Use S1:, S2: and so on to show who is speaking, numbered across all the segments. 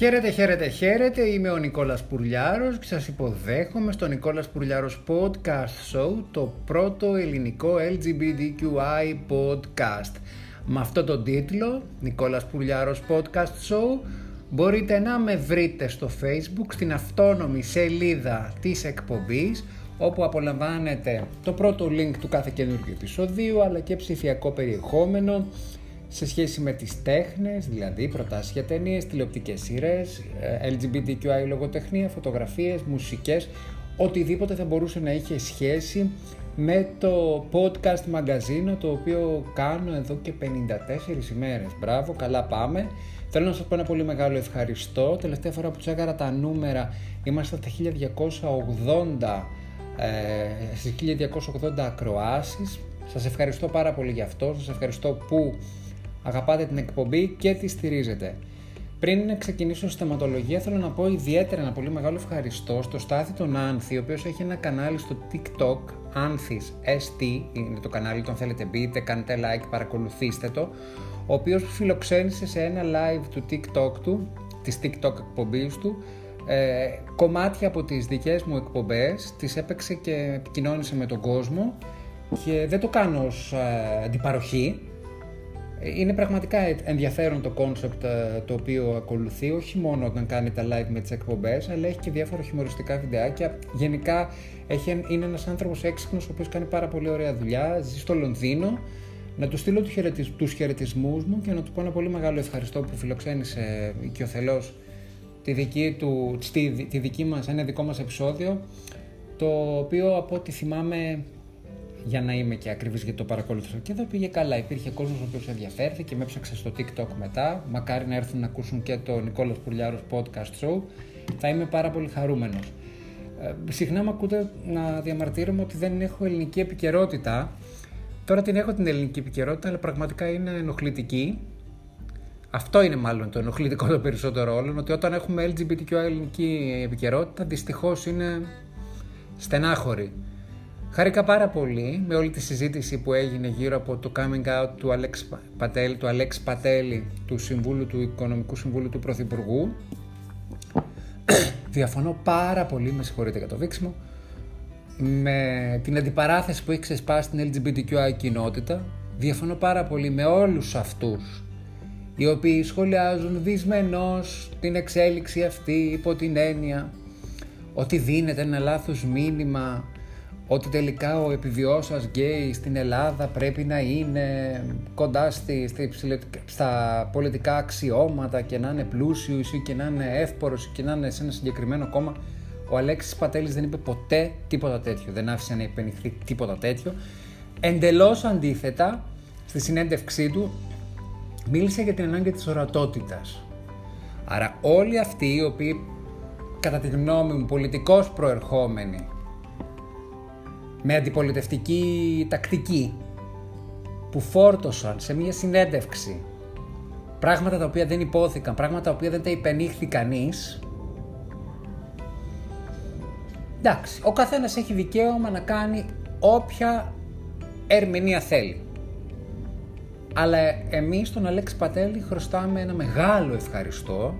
S1: Χαίρετε, χαίρετε, χαίρετε. Είμαι ο Νικόλας Πουρλιάρος και σας υποδέχομαι στο Νικόλας Πουρλιάρος Podcast Show, το πρώτο ελληνικό LGBTQI podcast. Με αυτό τον τίτλο, Νικόλας Πουρλιάρος Podcast Show, μπορείτε να με βρείτε στο Facebook, στην αυτόνομη σελίδα της εκπομπής, όπου απολαμβάνετε το πρώτο link του κάθε καινούργιου επεισοδίου, αλλά και ψηφιακό περιεχόμενο, σε σχέση με τις τέχνες, δηλαδή προτάσεις για ταινίες, τηλεοπτικές σειρές, ε, LGBTQI λογοτεχνία, φωτογραφίες, μουσικές, οτιδήποτε θα μπορούσε να είχε σχέση με το podcast μαγκαζίνο το οποίο κάνω εδώ και 54 ημέρες. Μπράβο, καλά πάμε. Θέλω να σας πω ένα πολύ μεγάλο ευχαριστώ. Τελευταία φορά που τους έκανα τα νούμερα είμαστε στα 1280 ε, στις 1280 ακροάσεις. Σας ευχαριστώ πάρα πολύ γι' αυτό. Σας ευχαριστώ που αγαπάτε την εκπομπή και τη στηρίζετε. Πριν ξεκινήσω στη θεματολογία, θέλω να πω ιδιαίτερα ένα πολύ μεγάλο ευχαριστώ στο Στάθη τον Άνθη, ο οποίος έχει ένα κανάλι στο TikTok, Άνθης ST, είναι το κανάλι, τον θέλετε μπείτε, κάντε like, παρακολουθήστε το, ο οποίος φιλοξένησε σε ένα live του TikTok του, της TikTok εκπομπής του, ε, κομμάτια από τις δικές μου εκπομπές, τις έπαιξε και επικοινώνησε με τον κόσμο και δεν το κάνω ως ε, αντιπαροχή, είναι πραγματικά ενδιαφέρον το concept το οποίο ακολουθεί, όχι μόνο όταν κάνει τα live με τις εκπομπές, αλλά έχει και διάφορα χιουμοριστικά βιντεάκια. Γενικά έχει, είναι ένας άνθρωπος έξυπνος, ο οποίος κάνει πάρα πολύ ωραία δουλειά, ζει στο Λονδίνο. Να του στείλω τους χαιρετισμούς μου και να του πω ένα πολύ μεγάλο ευχαριστώ που φιλοξένησε οικειοθελώς τη δική, του, τη, τη δική μας, ένα δικό μας επεισόδιο, το οποίο από ό,τι θυμάμαι για να είμαι και ακριβής γιατί το παρακολουθώ. Και εδώ πήγε καλά. Υπήρχε κόσμος ο οποίος ενδιαφέρθηκε, με έψαξε στο TikTok μετά. Μακάρι να έρθουν να ακούσουν και το Νικόλας Πουλιάρος podcast show. Θα είμαι πάρα πολύ χαρούμενος. Ε, συχνά με ακούτε να διαμαρτύρομαι ότι δεν έχω ελληνική επικαιρότητα. Τώρα την έχω την ελληνική επικαιρότητα, αλλά πραγματικά είναι ενοχλητική. Αυτό είναι μάλλον το ενοχλητικό το περισσότερο όλων, ότι όταν έχουμε LGBTQ ελληνική επικαιρότητα, δυστυχώς είναι στενάχωρη. Χάρηκα πάρα πολύ με όλη τη συζήτηση που έγινε γύρω από το coming out του Αλέξ Πατέλη, του Αλέξ Πατέλη, του Συμβούλου του Οικονομικού Συμβούλου του Πρωθυπουργού. Διαφωνώ πάρα πολύ, με συγχωρείτε για το βήξιμο, με την αντιπαράθεση που έχει ξεσπάσει στην LGBTQI κοινότητα. Διαφωνώ πάρα πολύ με όλους αυτούς οι οποίοι σχολιάζουν δυσμενώς την εξέλιξη αυτή υπό την έννοια ότι δίνεται ένα λάθος μήνυμα ότι τελικά ο επιβιώσας γκέι στην Ελλάδα πρέπει να είναι κοντά στη, στη, στα πολιτικά αξιώματα και να είναι πλούσιος ή και να είναι εύπορος και να είναι σε ένα συγκεκριμένο κόμμα. Ο Αλέξης Πατέλης δεν είπε ποτέ τίποτα τέτοιο, δεν άφησε να υπενηχθεί τίποτα τέτοιο. Εντελώς αντίθετα, στη συνέντευξή του μίλησε για την ανάγκη της ορατότητας. Άρα όλοι αυτοί οι οποίοι κατά τη γνώμη μου πολιτικώς προερχόμενοι με αντιπολιτευτική τακτική που φόρτωσαν σε μια συνέντευξη πράγματα τα οποία δεν υπόθηκαν, πράγματα τα οποία δεν τα υπενήχθη κανείς. Εντάξει, ο καθένας έχει δικαίωμα να κάνει όποια ερμηνεία θέλει. Αλλά εμείς τον Αλέξη Πατέλη χρωστάμε ένα μεγάλο ευχαριστώ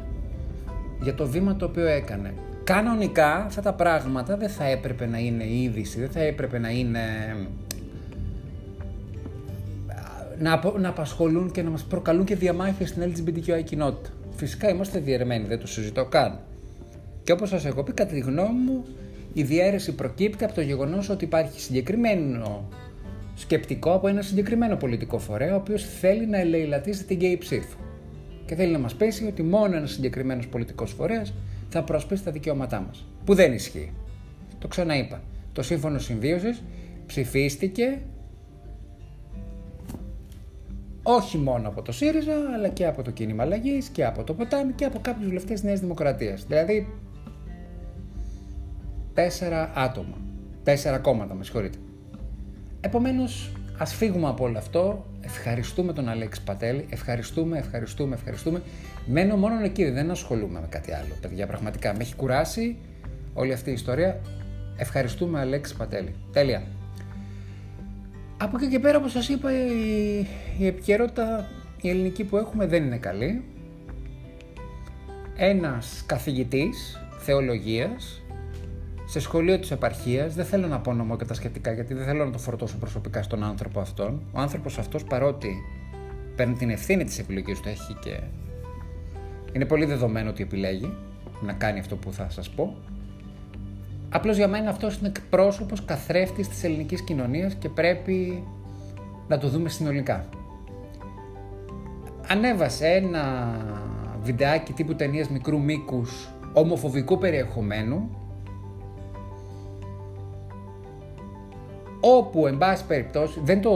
S1: για το βήμα το οποίο έκανε κανονικά αυτά τα πράγματα δεν θα έπρεπε να είναι είδηση, δεν θα έπρεπε να είναι να, να απασχολούν και να μας προκαλούν και διαμάχες στην LGBTQI κοινότητα. Φυσικά είμαστε διαιρεμένοι, δεν το συζητώ καν. Και όπως σας έχω πει, κατά τη γνώμη μου, η διαίρεση προκύπτει από το γεγονός ότι υπάρχει συγκεκριμένο σκεπτικό από ένα συγκεκριμένο πολιτικό φορέα, ο οποίος θέλει να ελεηλατήσει την gay ψήφο. Και θέλει να μας πέσει ότι μόνο ένας συγκεκριμένος πολιτικός φορέας θα προσπίσει τα δικαιώματά μας. Που δεν ισχύει. Το ξαναείπα. Το σύμφωνο συμβίωσης ψηφίστηκε όχι μόνο από το ΣΥΡΙΖΑ, αλλά και από το κίνημα αλλαγής και από το ποτάμι και από κάποιους βουλευτές της Νέας Δημοκρατίας. Δηλαδή, τέσσερα άτομα. Τέσσερα κόμματα, με συγχωρείτε. Επομένως, ας φύγουμε από όλο αυτό. Ευχαριστούμε τον Αλέξη Πατέλη. Ευχαριστούμε, ευχαριστούμε, ευχαριστούμε. Μένω μόνο εκεί, δεν ασχολούμαι με κάτι άλλο. Παιδιά, πραγματικά με έχει κουράσει όλη αυτή η ιστορία. Ευχαριστούμε, Αλέξη Πατέλη. Τέλεια. Από εκεί και πέρα, όπως σας είπα, η, η επικαιρότητα η ελληνική που έχουμε δεν είναι καλή. ένας καθηγητής θεολογίας σε σχολείο της επαρχίας, δεν θέλω να πω νομοκατασχετικά γιατί δεν θέλω να το φορτώσω προσωπικά στον άνθρωπο αυτόν. Ο άνθρωπος αυτός παρότι παίρνει την ευθύνη της επιλογής του, έχει και... Είναι πολύ δεδομένο ότι επιλέγει να κάνει αυτό που θα σας πω. Απλώς για μένα αυτός είναι εκπρόσωπος καθρέφτης της ελληνικής κοινωνίας και πρέπει να το δούμε συνολικά. Ανέβασε ένα βιντεάκι τύπου ταινίας μικρού μήκους ομοφοβικού περιεχομένου όπου εν πάση περιπτώσει δεν το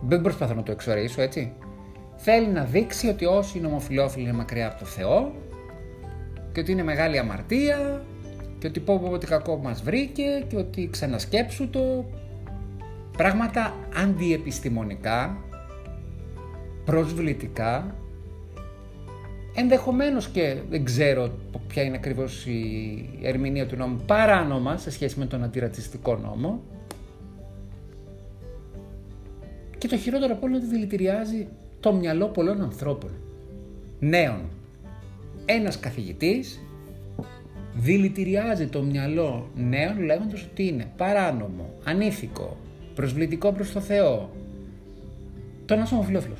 S1: δεν προσπαθώ να το εξορίσω έτσι. Θέλει να δείξει ότι όσοι είναι ομοφιλόφιλοι είναι μακριά από το Θεό και ότι είναι μεγάλη αμαρτία και ότι πω πω τι κακό μας βρήκε και ότι ξανασκέψου το. Πράγματα αντιεπιστημονικά προσβλητικά ενδεχομένως και δεν ξέρω ποια είναι ακριβώς η ερμηνεία του νόμου παράνομα σε σχέση με τον αντιρατσιστικό νόμο και το χειρότερο από όλο ότι δηλητηριάζει το μυαλό πολλών ανθρώπων νέων ένας καθηγητής δηλητηριάζει το μυαλό νέων λέγοντας ότι είναι παράνομο, ανήθικο, προσβλητικό προς το Θεό. Το ένας ομοφιλόφιλος.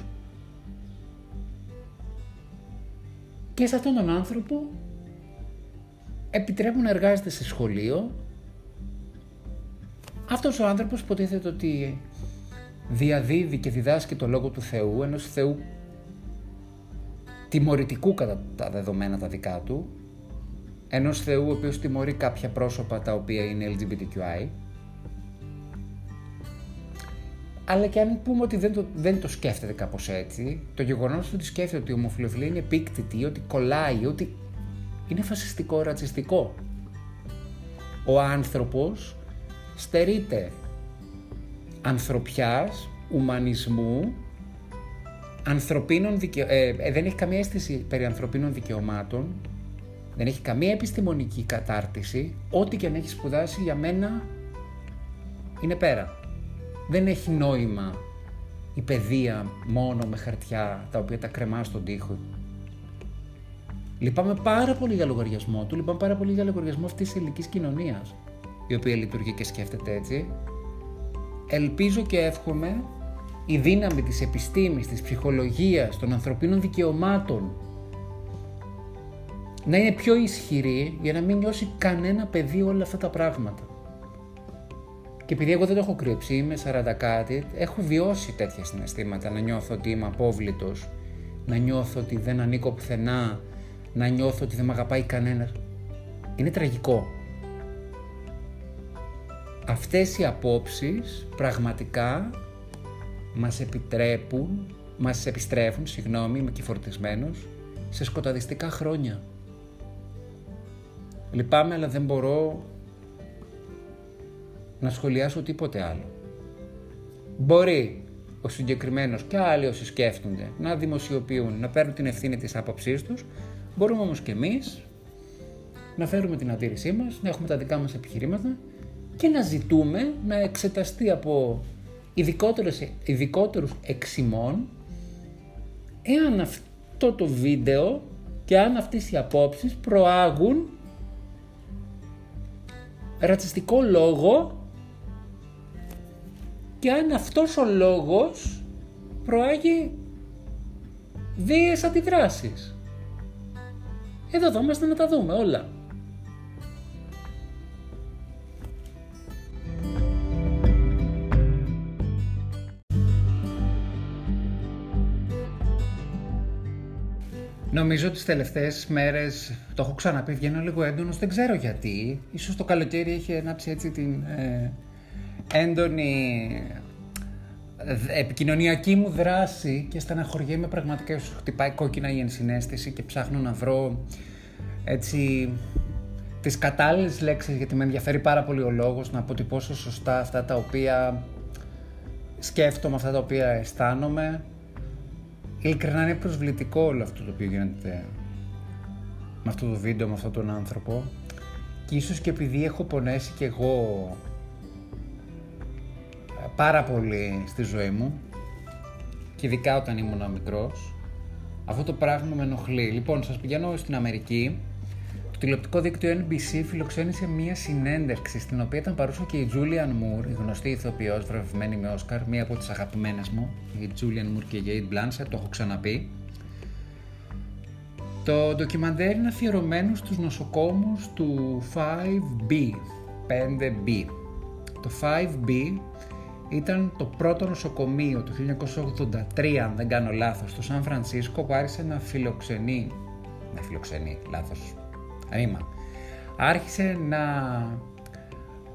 S1: Και σε αυτόν τον άνθρωπο επιτρέπουν να εργάζεται σε σχολείο. Αυτός ο άνθρωπος υποτίθεται ότι διαδίδει και διδάσκει το Λόγο του Θεού, ενός Θεού τιμωρητικού κατά τα δεδομένα τα δικά του, ενός Θεού ο οποίος τιμωρεί κάποια πρόσωπα τα οποία είναι LGBTQI, αλλά και αν πούμε ότι δεν το, δεν το σκέφτεται κάπως έτσι, το γεγονός ότι σκέφτεται ότι η ομοφιλοφιλία είναι επίκτητη, ότι κολλάει, ότι είναι φασιστικό, ρατσιστικό. Ο άνθρωπος στερείται ανθρωπιάς, ουμανισμού, ανθρωπίνων δικαι... Ε, ε, δεν έχει καμία αίσθηση περί ανθρωπίνων δικαιωμάτων, δεν έχει καμία επιστημονική κατάρτιση, ό,τι και αν έχει σπουδάσει για μένα είναι πέρα δεν έχει νόημα η παιδεία μόνο με χαρτιά τα οποία τα κρεμάς στον τοίχο. Λυπάμαι πάρα πολύ για λογαριασμό του, λυπάμαι πάρα πολύ για λογαριασμό αυτής της ελληνικής κοινωνίας, η οποία λειτουργεί και σκέφτεται έτσι. Ελπίζω και εύχομαι η δύναμη της επιστήμης, της ψυχολογίας, των ανθρωπίνων δικαιωμάτων να είναι πιο ισχυρή για να μην νιώσει κανένα παιδί όλα αυτά τα πράγματα. Και επειδή εγώ δεν το έχω κρύψει, είμαι 40 κάτι, έχω βιώσει τέτοια συναισθήματα. Να νιώθω ότι είμαι απόβλητος, να νιώθω ότι δεν ανήκω πουθενά, να νιώθω ότι δεν με αγαπάει κανένας. Είναι τραγικό. Αυτές οι απόψεις πραγματικά μας επιτρέπουν, μας επιστρέφουν, συγγνώμη, είμαι και φορτισμένος, σε σκοταδιστικά χρόνια. Λυπάμαι, αλλά δεν μπορώ να σχολιάσω τίποτε άλλο. Μπορεί ο συγκεκριμένος και άλλοι όσοι σκέφτονται να δημοσιοποιούν, να παίρνουν την ευθύνη της άποψής τους, μπορούμε όμως και εμείς να φέρουμε την αντίρρησή μας, να έχουμε τα δικά μας επιχειρήματα και να ζητούμε να εξεταστεί από ειδικότερους εξημών εάν αυτό το βίντεο και αν αυτές οι απόψεις προάγουν ρατσιστικό λόγο και αν αυτός ο λόγος προάγει βίαιες αντιδράσεις. Εδώ εδώ είμαστε να τα δούμε όλα. Νομίζω τις τελευταίες μέρες, το έχω ξαναπεί, βγαίνω λίγο έντονος, δεν ξέρω γιατί. Ίσως το καλοκαίρι έχει ανάψει έτσι την ε, έντονη ε, επικοινωνιακή μου δράση και στεναχωριέμαι πραγματικά όσο χτυπάει κόκκινα η ενσυναίσθηση και ψάχνω να βρω έτσι τις κατάλληλες λέξεις γιατί με ενδιαφέρει πάρα πολύ ο λόγος να αποτυπώσω σωστά αυτά τα οποία σκέφτομαι, αυτά τα οποία αισθάνομαι. Ειλικρινά είναι προσβλητικό όλο αυτό το οποίο γίνεται με αυτό το βίντεο, με αυτόν τον άνθρωπο. Και ίσως και επειδή έχω πονέσει και εγώ πάρα πολύ στη ζωή μου και ειδικά όταν ήμουν μικρός Αυτό το πράγμα με ενοχλεί. Λοιπόν, σας πηγαίνω στην Αμερική. Το τηλεοπτικό δίκτυο NBC φιλοξένησε μία συνέντευξη στην οποία ήταν παρούσα και η Julian Moore, η γνωστή ηθοποιός βραβευμένη με Όσκαρ, μία από τις αγαπημένες μου, η Julian Moore και η Kate Blanchett, το έχω ξαναπεί. Το ντοκιμαντέρ είναι αφιερωμένο στους νοσοκόμους του 5B, 5B. Το 5B ήταν το πρώτο νοσοκομείο το 1983, αν δεν κάνω λάθος, στο Σαν Φρανσίσκο που άρχισε να φιλοξενεί, να φιλοξενεί, λάθος, ρήμα, άρχισε να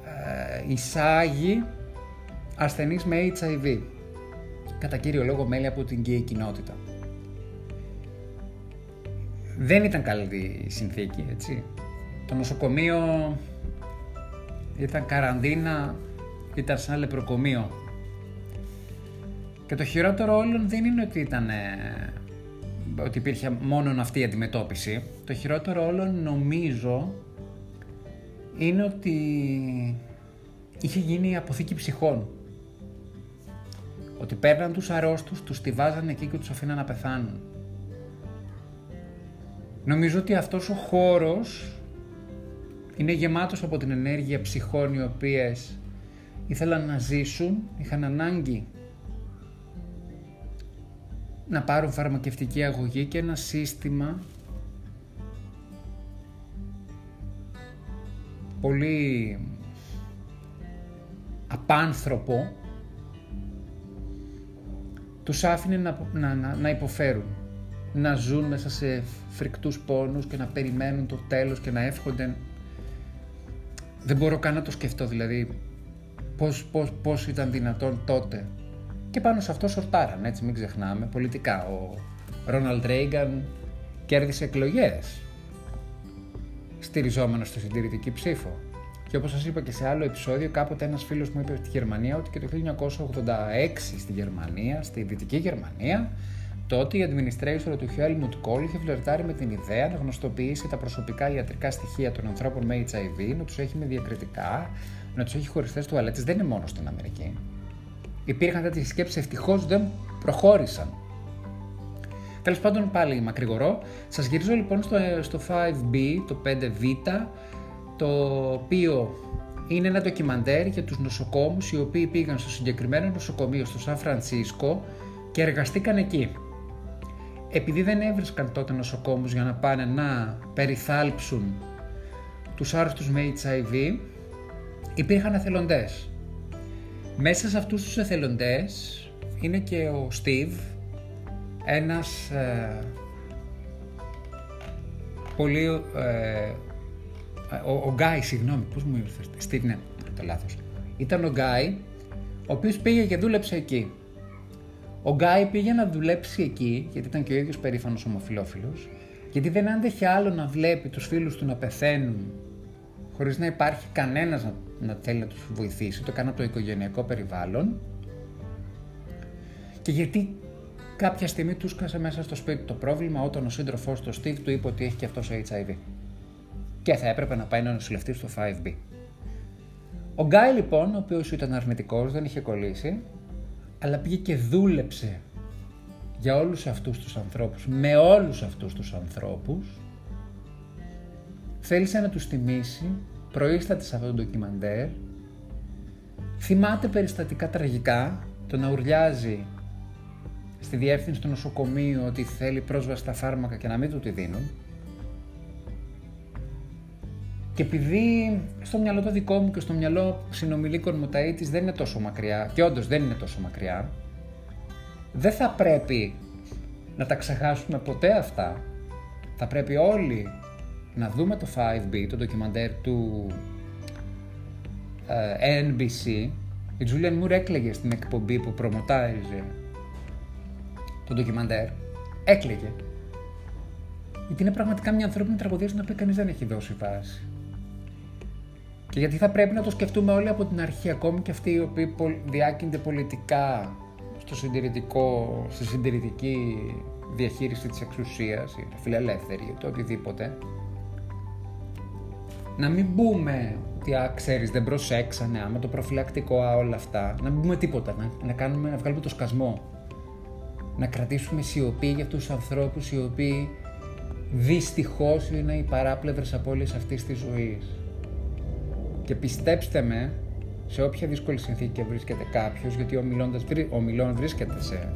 S1: ε, εισάγει ασθενείς με HIV, κατά κύριο λόγο μέλη από την γκέι κοινότητα. Δεν ήταν καλή η συνθήκη, έτσι. Το νοσοκομείο ήταν καραντίνα, ήταν σαν λεπροκομείο. Και το χειρότερο όλων δεν είναι ότι ήταν ότι υπήρχε μόνο αυτή η αντιμετώπιση. Το χειρότερο όλων νομίζω είναι ότι είχε γίνει η αποθήκη ψυχών. Ότι παίρναν τους αρρώστους, τους τη βάζανε εκεί και τους αφήναν να πεθάνουν. Νομίζω ότι αυτός ο χώρος είναι γεμάτος από την ενέργεια ψυχών οι οποίες ήθελαν να ζήσουν, είχαν ανάγκη να πάρουν φαρμακευτική αγωγή και ένα σύστημα πολύ απάνθρωπο τους άφηνε να, να, να, να υποφέρουν. Να ζουν μέσα σε φρικτούς πόνους και να περιμένουν το τέλος και να εύχονται. Δεν μπορώ καν να το σκεφτώ δηλαδή πώς, πώς, πώς ήταν δυνατόν τότε. Και πάνω σε αυτό σορτάραν έτσι μην ξεχνάμε πολιτικά. Ο Ρόναλντ Ρέιγκαν κέρδισε εκλογές. Στηριζόμενος στη συντηρητική ψήφο. Και όπως σας είπα και σε άλλο επεισόδιο κάποτε ένας φίλος μου είπε στη Γερμανία ότι και το 1986 στη Γερμανία, στη Δυτική Γερμανία Τότε η administrator του Helmut Kohl είχε φλερτάρει με την ιδέα να γνωστοποιήσει τα προσωπικά ιατρικά στοιχεία των ανθρώπων με HIV, να τους έχει με διακριτικά, να τους έχει χωριστές τουαλέτες. Δεν είναι μόνο στην Αμερική. Υπήρχαν τέτοιες σκέψεις, ευτυχώς δεν προχώρησαν. Τέλος πάντων, πάλι μακρηγορώ. Σας γυρίζω λοιπόν στο, στο 5B, το 5Β, το οποίο είναι ένα ντοκιμαντέρ για τους νοσοκόμους οι οποίοι πήγαν στο συγκεκριμένο νοσοκομείο στο Σαν Φρανσίσκο και εργαστήκαν εκεί επειδή δεν έβρισκαν τότε νοσοκόμους για να πάνε να περιθάλψουν τους άρρωστους με HIV, υπήρχαν εθελοντές. Μέσα σε αυτούς τους εθελοντές είναι και ο Steve, ένας ε, πολύ... Ε, ο, ο Guy, συγγνώμη, πώς μου ήρθες, Steve, ναι, το λάθος. Ήταν ο Guy, ο οποίος πήγε και δούλεψε εκεί. Ο Γκάι πήγε να δουλέψει εκεί, γιατί ήταν και ο ίδιος περήφανος ομοφυλόφιλος, γιατί δεν άντεχε άλλο να βλέπει τους φίλους του να πεθαίνουν χωρίς να υπάρχει κανένας να, να θέλει να τους βοηθήσει, το έκανε από το οικογενειακό περιβάλλον. Και γιατί κάποια στιγμή τους σκάσε μέσα στο σπίτι το πρόβλημα όταν ο σύντροφός του, Steve, του είπε ότι έχει και αυτός HIV. Και θα έπρεπε να πάει να νοσηλευτεί στο 5B. Ο Γκάι λοιπόν, ο οποίος ήταν αρνητικός, δεν είχε κολλήσει, αλλά πήγε και δούλεψε για όλους αυτούς τους ανθρώπους, με όλους αυτούς τους ανθρώπους, θέλησε να τους τιμήσει, προείσταται σε αυτό το ντοκιμαντέρ, θυμάται περιστατικά τραγικά, το να ουρλιάζει στη διεύθυνση του νοσοκομείου ότι θέλει πρόσβαση στα φάρμακα και να μην του τη δίνουν, και επειδή στο μυαλό το δικό μου και στο μυαλό συνομιλίκων μου τα δεν είναι τόσο μακριά, και όντως δεν είναι τόσο μακριά, δεν θα πρέπει να τα ξεχάσουμε ποτέ αυτά. Θα πρέπει όλοι να δούμε το 5B, το ντοκιμαντέρ του ε, NBC. Η Julian Moore έκλαιγε στην εκπομπή που προμοτάριζε το ντοκιμαντέρ. Έκλαιγε. Γιατί είναι πραγματικά μια ανθρώπινη τραγωδία στην οποία κανείς δεν έχει δώσει βάση. Και γιατί θα πρέπει να το σκεφτούμε όλοι από την αρχή, ακόμη και αυτοί οι οποίοι διάκυνται πολιτικά στο συντηρητικό, στη συντηρητική διαχείριση της εξουσίας, είτε φιλελεύθερη, είτε οτιδήποτε, να μην μπούμε ότι α, ξέρεις, δεν προσέξανε, άμα το προφυλακτικό, α, όλα αυτά, να μην πούμε τίποτα, να, να, κάνουμε, να βγάλουμε το σκασμό. να κρατήσουμε σιωπή για τους τους ανθρώπους οι οποίοι δυστυχώς είναι οι παράπλευρες απώλειες αυτής της ζωής. Και πιστέψτε με, σε όποια δύσκολη συνθήκη βρίσκεται κάποιος, γιατί ο μιλώντας, ο μιλών βρίσκεται σε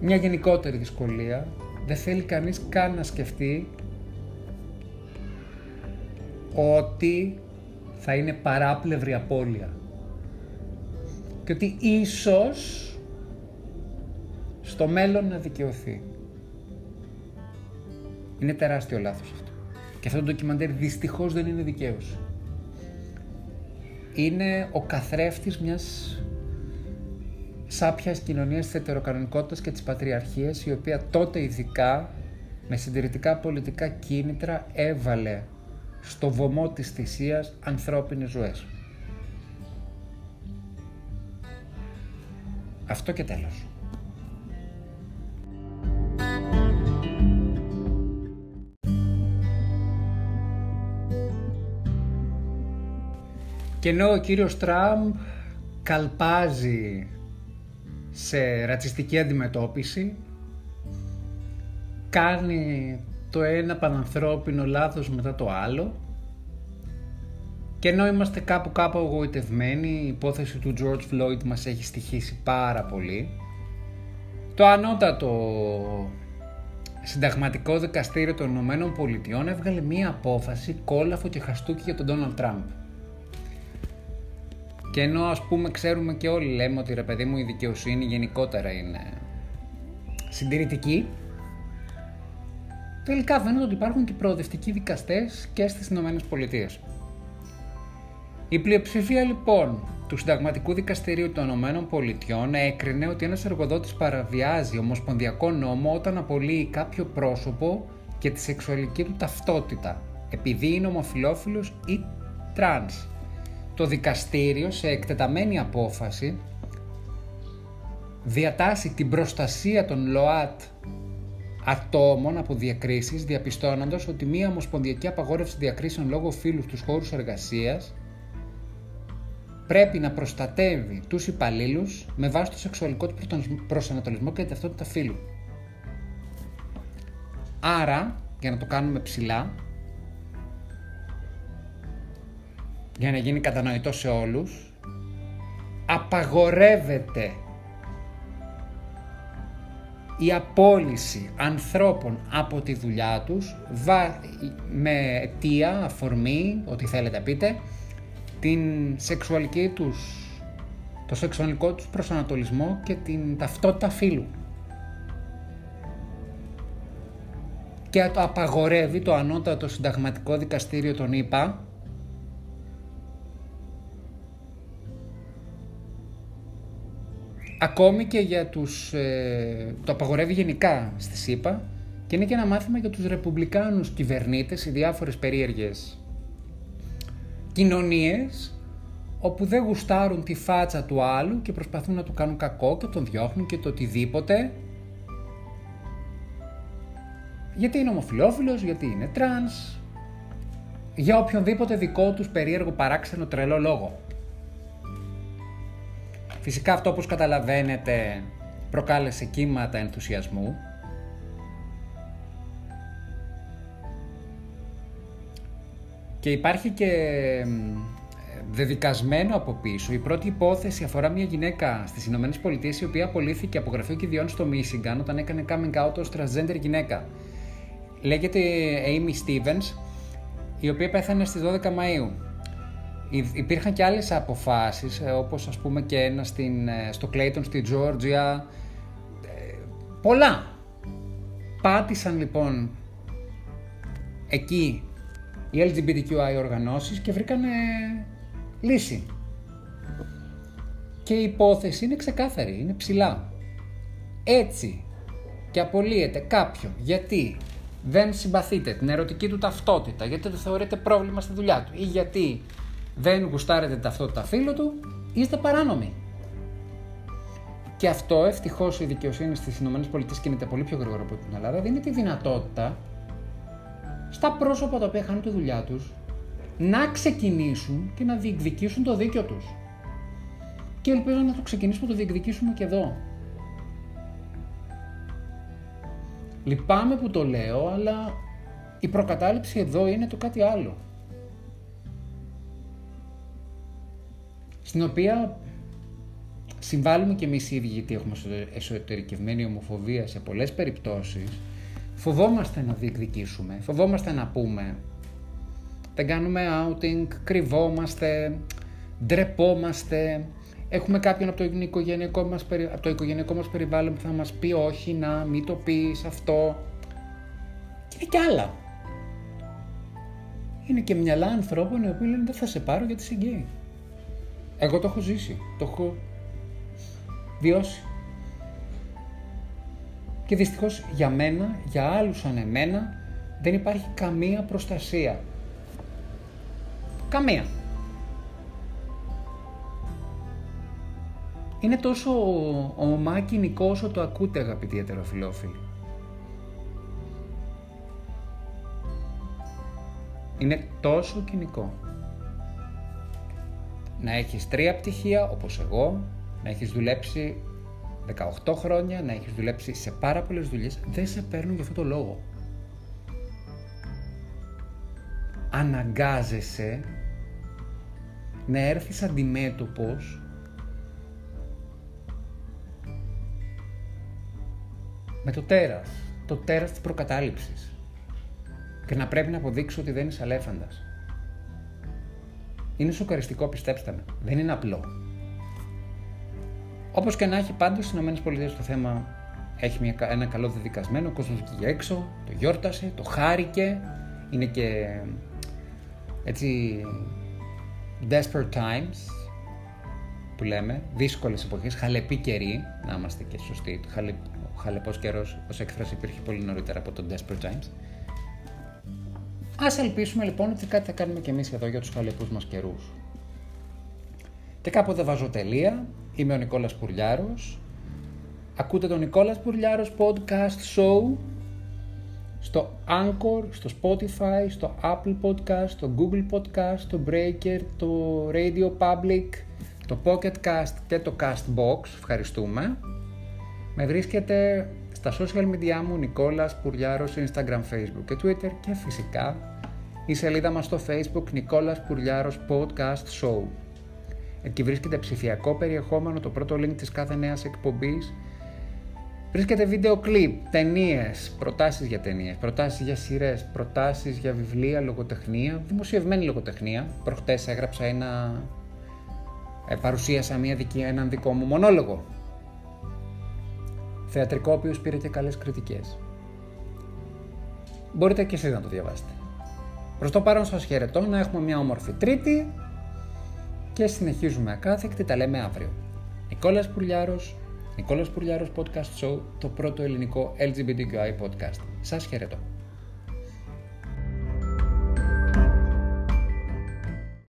S1: μια γενικότερη δυσκολία, δεν θέλει κανείς καν να σκεφτεί ότι θα είναι παράπλευρη απώλεια. Και ότι ίσως στο μέλλον να δικαιωθεί. Είναι τεράστιο λάθος αυτό. Και αυτό το ντοκιμαντέρ δυστυχώς δεν είναι δικαίωση. Είναι ο καθρέφτης μιας σάπιας κοινωνίας της ετεροκανονικότητας και της πατριαρχίας η οποία τότε ειδικά με συντηρητικά πολιτικά κίνητρα έβαλε στο βωμό της θυσίας ανθρώπινες ζωές. Αυτό και τέλος. Και ενώ ο κύριος Τραμπ καλπάζει σε ρατσιστική αντιμετώπιση, κάνει το ένα πανανθρώπινο λάθος μετά το άλλο και ενώ είμαστε κάπου κάπου εγωιτευμένοι, η υπόθεση του George Floyd μας έχει στοιχήσει πάρα πολύ, το ανώτατο συνταγματικό δικαστήριο των Ηνωμένων Πολιτειών έβγαλε μία απόφαση κόλαφο και χαστούκι για τον Donald Trump. Και ενώ ας πούμε ξέρουμε και όλοι λέμε ότι ρε παιδί μου η δικαιοσύνη γενικότερα είναι συντηρητική, τελικά φαίνεται ότι υπάρχουν και προοδευτικοί δικαστές και στις Ηνωμένες Πολιτείες. Η πλειοψηφία λοιπόν του Συνταγματικού Δικαστηρίου των Ηνωμένων Πολιτειών έκρινε ότι ένας εργοδότης παραβιάζει ομοσπονδιακό νόμο όταν απολύει κάποιο πρόσωπο και τη σεξουαλική του ταυτότητα επειδή είναι ομοφυλόφιλος ή τρανς το δικαστήριο σε εκτεταμένη απόφαση διατάσσει την προστασία των ΛΟΑΤ ατόμων από διακρίσεις διαπιστώνοντας ότι μία ομοσπονδιακή απαγόρευση διακρίσεων λόγω φύλου στους χώρους εργασίας πρέπει να προστατεύει τους υπαλλήλους με βάση το σεξουαλικό του προσανατολισμό και την ταυτότητα φύλου. Άρα, για να το κάνουμε ψηλά, για να γίνει κατανοητό σε όλους, απαγορεύεται η απόλυση ανθρώπων από τη δουλειά τους με αιτία, αφορμή, ό,τι θέλετε πείτε, την σεξουαλική τους, το σεξουαλικό τους προσανατολισμό και την ταυτότητα φύλου. Και το απαγορεύει το ανώτατο συνταγματικό δικαστήριο των ΗΠΑ Ακόμη και για τους... Ε, το απαγορεύει γενικά στη ΣΥΠΑ και είναι και ένα μάθημα για τους ρεπουμπλικάνους κυβερνήτες, οι διάφορες περίεργες κοινωνίες όπου δεν γουστάρουν τη φάτσα του άλλου και προσπαθούν να του κάνουν κακό και τον διώχνουν και το οτιδήποτε γιατί είναι ομοφυλόφιλος, γιατί είναι τρανς για οποιονδήποτε δικό τους περίεργο παράξενο τρελό λόγο. Φυσικά αυτό όπως καταλαβαίνετε προκάλεσε κύματα ενθουσιασμού. Και υπάρχει και δεδικασμένο από πίσω. Η πρώτη υπόθεση αφορά μια γυναίκα στις Ηνωμένες Πολιτείες η οποία απολύθηκε από γραφείο κηδιών στο Μίσιγκαν όταν έκανε coming out ως transgender γυναίκα. Λέγεται Amy Stevens, η οποία πέθανε στις 12 Μαΐου. Υπήρχαν και άλλες αποφάσεις, ε, όπως ας πούμε και ένα στην, ε, στο Clayton στη Georgia. Ε, πολλά. Πάτησαν λοιπόν εκεί οι LGBTQI οργανώσεις και βρήκανε λύση. Και η υπόθεση είναι ξεκάθαρη, είναι ψηλά. Έτσι και απολύεται κάποιον γιατί δεν συμπαθείτε την ερωτική του ταυτότητα, γιατί το θεωρείτε πρόβλημα στη δουλειά του ή γιατί δεν γουστάρετε ταυτότητα φίλου του, είστε παράνομοι. Και αυτό ευτυχώς η δικαιοσύνη στις ΗΠΑ κινείται πολύ πιο γρήγορα από την Ελλάδα. Δίνει τη δυνατότητα στα πρόσωπα τα οποία χάνουν τη δουλειά τους να ξεκινήσουν και να διεκδικήσουν το δίκιο τους. Και ελπίζω να το ξεκινήσουμε να το διεκδικήσουμε και εδώ. Λυπάμαι που το λέω, αλλά η προκατάληψη εδώ είναι το κάτι άλλο. Στην οποία συμβάλλουμε και εμείς οι ίδιοι γιατί έχουμε εσωτερικευμένη ομοφοβία σε πολλές περιπτώσεις. Φοβόμαστε να διεκδικήσουμε, φοβόμαστε να πούμε. Δεν κάνουμε outing, κρυβόμαστε, ντρεπόμαστε, έχουμε κάποιον από το οικογενειακό μας, από το οικογενειακό μας περιβάλλον που θα μας πει όχι να μην το πεις αυτό και είναι κι άλλα. Είναι και μυαλά ανθρώπων οι οποίοι λένε δεν θα σε πάρω γιατί είσαι γκέι. Εγώ το έχω ζήσει, το έχω βιώσει. Και δυστυχώς για μένα, για άλλους σαν εμένα, δεν υπάρχει καμία προστασία. Καμία. είναι τόσο ομά κοινικό όσο το ακούτε αγαπητοί ετεροφιλόφιλοι. Είναι τόσο κοινικό. Να έχεις τρία πτυχία όπως εγώ, να έχεις δουλέψει 18 χρόνια, να έχεις δουλέψει σε πάρα πολλές δουλειές, δεν σε παίρνουν για αυτό το λόγο. Αναγκάζεσαι να έρθεις αντιμέτωπος με το τέρας, το τέρας της προκατάληψης και να πρέπει να αποδείξω ότι δεν είσαι αλέφαντας. Είναι σοκαριστικό, πιστέψτε με. Δεν είναι απλό. Όπως και να έχει πάντως στις ΗΠΑ το θέμα έχει μια, ένα καλό δεδικασμένο. Ο κόσμος βγήκε έξω, το γιόρτασε, το χάρηκε. Είναι και έτσι desperate times που λέμε, δύσκολες εποχές, χαλεπή καιρή, να είμαστε και σωστοί, χαλεπός καιρός ως έκφραση υπήρχε πολύ νωρίτερα από το Desperate Times. Α ελπίσουμε λοιπόν ότι κάτι θα κάνουμε και εμείς εδώ για τους χαλεπού μας καιρούς. Και κάποτε βάζω τελεία. Είμαι ο Νικόλας Πουρλιάρος. Ακούτε τον Νικόλας Πουρλιάρος podcast show στο Anchor, στο Spotify, στο Apple Podcast, στο Google Podcast, στο Breaker, το Radio Public, το Pocket Cast και το Castbox. Ευχαριστούμε. Με βρίσκεται στα social media μου Νικόλας Πουρλιάρος, Instagram, Facebook και Twitter και φυσικά η σελίδα μας στο Facebook Νικόλας Πουρλιάρος Podcast Show. Εκεί βρίσκεται ψηφιακό περιεχόμενο, το πρώτο link της κάθε νέας εκπομπής. Βρίσκεται βίντεο κλιπ, ταινίες, προτάσεις για ταινίες, προτάσεις για σειρές, προτάσεις για βιβλία, λογοτεχνία, δημοσιευμένη λογοτεχνία. Προχτές έγραψα ένα... Ε, παρουσίασα μια δική, έναν δικό μου μονόλογο Θεατρικό, ο οποίος πήρε και καλές κριτικές. Μπορείτε και εσείς να το διαβάσετε. Προς το παρόν σας χαιρετώ, να έχουμε μια όμορφη τρίτη και συνεχίζουμε ακάθεκτη, τα λέμε αύριο. Νικόλας Πουρλιάρος, Νικόλας Πουρλιάρος Podcast Show, το πρώτο ελληνικό LGBTQI podcast. Σας χαιρετώ.